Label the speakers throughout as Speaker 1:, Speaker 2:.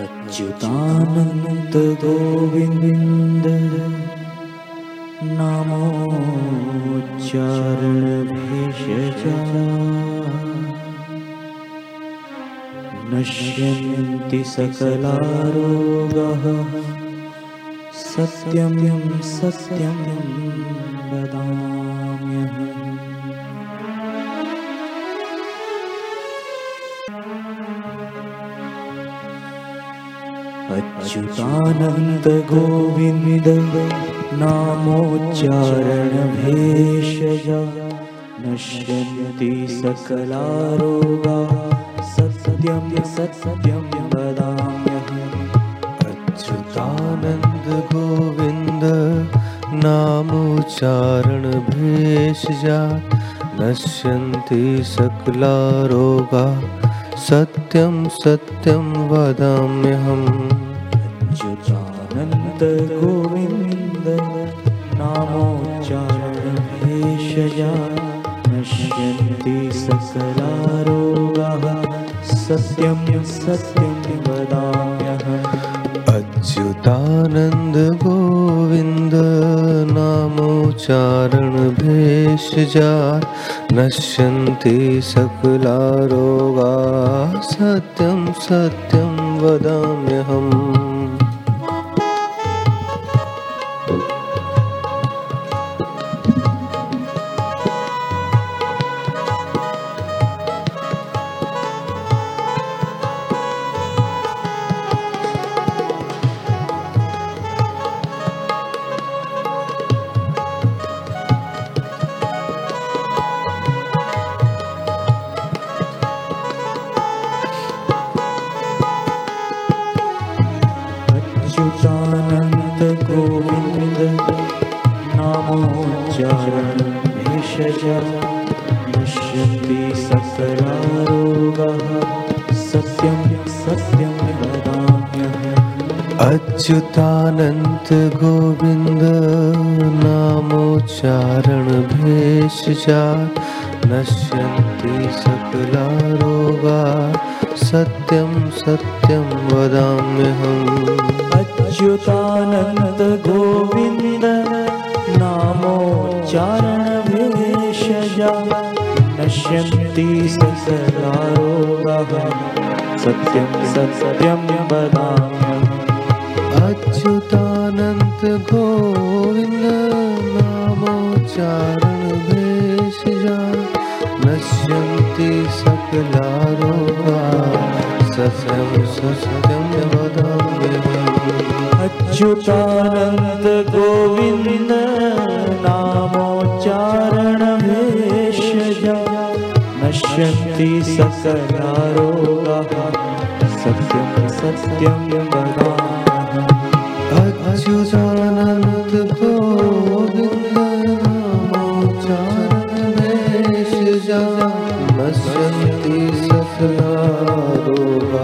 Speaker 1: अच्युतानन्द गोविन्द नामोच्चारणभेषजा नश्यन्ति सकलारोगः सत्यं सत्यं वदाम्यहम् अच्युतानन्द गोविन्द नामोच्चारणभेषजा नश्यन्ति सकलारोगा सत्यं सत्यं वदाम्यहम्।
Speaker 2: अच्युतानन्द गोविन्द नामोच्चारण भेषजा नश्यन्ति सकला रोगा सत्यं सत्यं वदाम्यहम्।
Speaker 1: अच्युतानन्द गोविन्द नामोच्चारणभेषजा नश्यन्ति सकलारोगाः। सत्यं सत्यं वदाम्यहम्
Speaker 2: अच्युतानन्द गोविन्द नामोच्चारण भेषजा नश्यन्ति सकला रोगा सत्यं सत्यं वदाम्यहम्
Speaker 1: नश्यन्ति सकलारोगाः सत्यं सत्यं वदाम्यहम्।
Speaker 2: अच्युतानन्त गोविन्द नामोच्चारण भेषजा नश्यन्ति सकला रोगा सत्यं सत्यं वदाम्यहम्।
Speaker 1: अच्युतानन्द गोविन्द नामोच्चारणभेषजा नश्यन्ति सकलारोगाः सत्यं सत्यं वदाम्यहम्
Speaker 2: अच्युतानन्त गोविन्द नामोच्चारण भेषजा नश्यन्ति सकला रोगा सत्यं सत्यं वदाम्यहम्
Speaker 1: अच्युतानन्द गोविन्द नामोच्चारणभेषजा नश्यन्ति सकलारोगाः। सत्यं सत्यं वदामः।
Speaker 2: अच्युतानन्द गोविन्द नामोच्चारण भेषजा नश्यन्ति सकला रोगा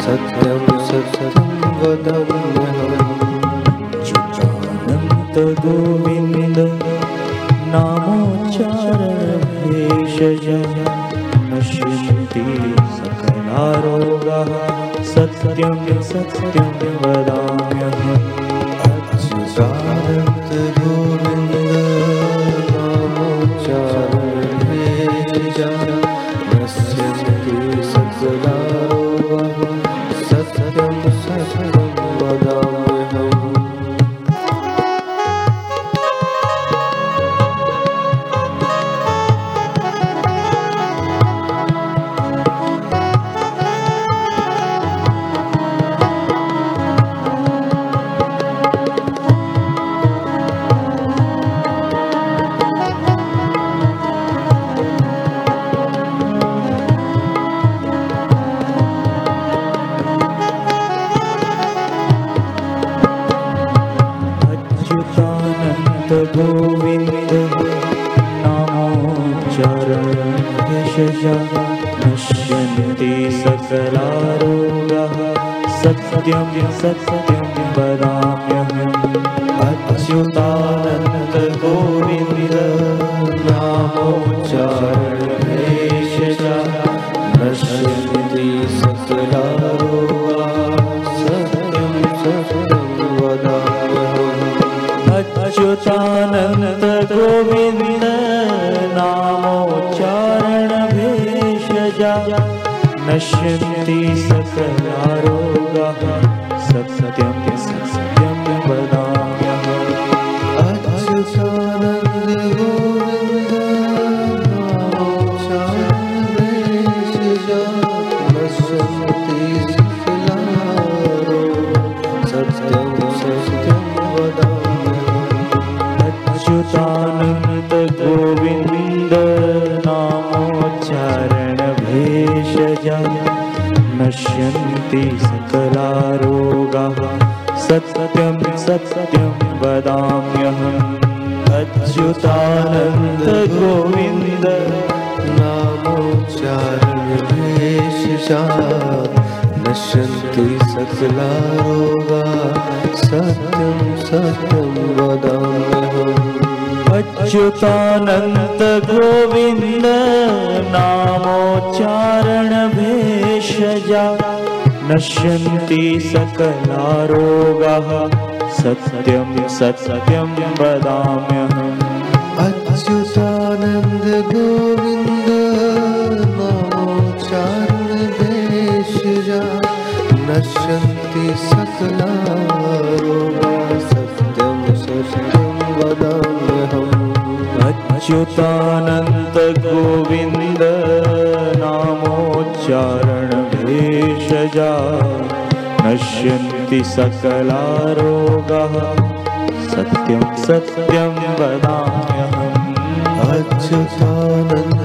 Speaker 2: सत्यं वदाम्यहम्
Speaker 1: सत्यं सत्यं वदाम्यहम्
Speaker 2: अच्युतानन्द नश्यन्ति ससरा सत्यं दि
Speaker 1: सत्यं वदाव्य अपश्युतानन्द नश्यन्ति प्रसरा सत्यं सत्यं वदाम्यहम्।
Speaker 2: अद्मश्युतानन्द गोविन्द
Speaker 1: सकलारोगाः सत्यं सत्यं वदाम्यहम्
Speaker 2: गोविन्द
Speaker 1: सकलारोगाः सत्यं सत्यं वदाम्यहम् अच्युतानन्द गोविन्द
Speaker 2: नामोच्चारणेशजा नश्यन्ति सकलारोगा सत्यं सत्यं वदाम्यहम्।
Speaker 1: अच्युतानन्द गोविन्द नामोच्चारण भेषजा नश्यन्ति सकलारोगाः। सत्यं सत्यं वदाम्यहम्।
Speaker 2: अच्युतानन्द गोविन्द देशजा नश्यन्ति सकलारोगा। सत्यं सत्यं वदाम्यहम्।
Speaker 1: अच्युतानन्द गोविन्द नामोच्चारण भेषजा नश्यन्ति सकलारोगाः। सत्यं सत्यं वदाम्यहम्।
Speaker 2: अच्युतानन्द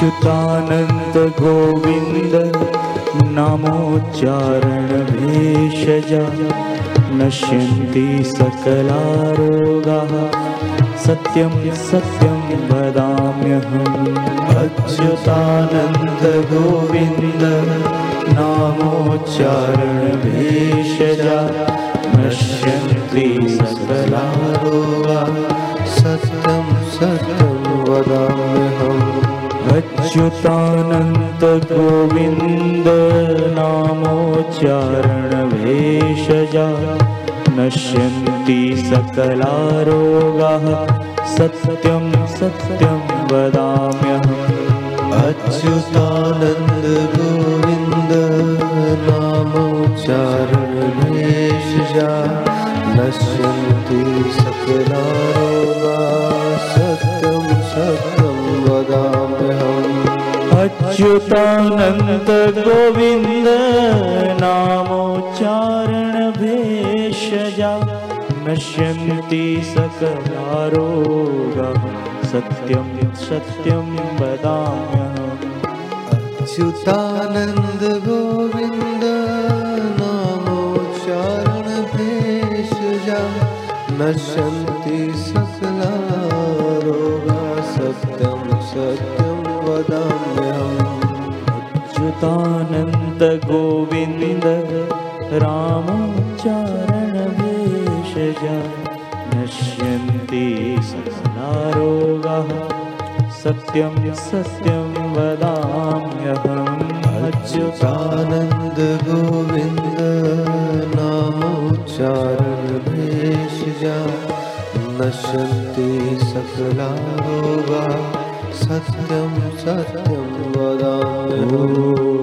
Speaker 1: अच्युतानन्द गोविन्द नामोच्चारण भेषजा नश्यन्ति सकलारोगाः। सत्यं सत्यं वदाम्यहम्। अच्युतानन्द गोविन्द नामोच्चारण भेषजा नश्यन्ति सकलारोगाः।
Speaker 2: सत्यं सत्यं वदाम्यहम्
Speaker 1: अच्युतानन्द गोविन्द नामोच्चारण भेषजा नश्यन्ति सकलारोगाः सत्यं सत्यं वदाम्यहम्
Speaker 2: अच्युतानन्द गोविन्द भेषजा नश्यन्ति सकलारोगा
Speaker 1: अच्युतानन्द गोविन्द भेषजा नश्यन्ति सकलारोगाः सत्यं सत्यं वदाम्यहम्।
Speaker 2: अच्युतानन्द गोविन्द नामोच्चारण भेषजा नश्यन्ति सकलारोगा सत्यं सत्यं
Speaker 1: गोविन्द रामोच्चारण भेषजा नश्यन्ति सकलारोगाः सत्यं सत्यं वदाम्यहम्
Speaker 2: गोविन्द नामोच्चारण भेषजा नश्यन्ति सकलारोगा सत्यं सत्यं वदाम्यहम्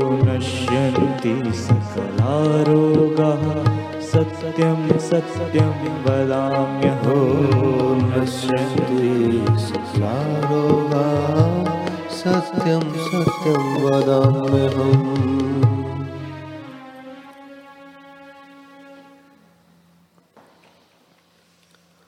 Speaker 1: नश्यन्ति सकलारोगाः सत्यं सत्यं वदाम्यहम्
Speaker 2: नश्यन्ति। सकलारोगा सत्यं सत्यं वदाम्यहम्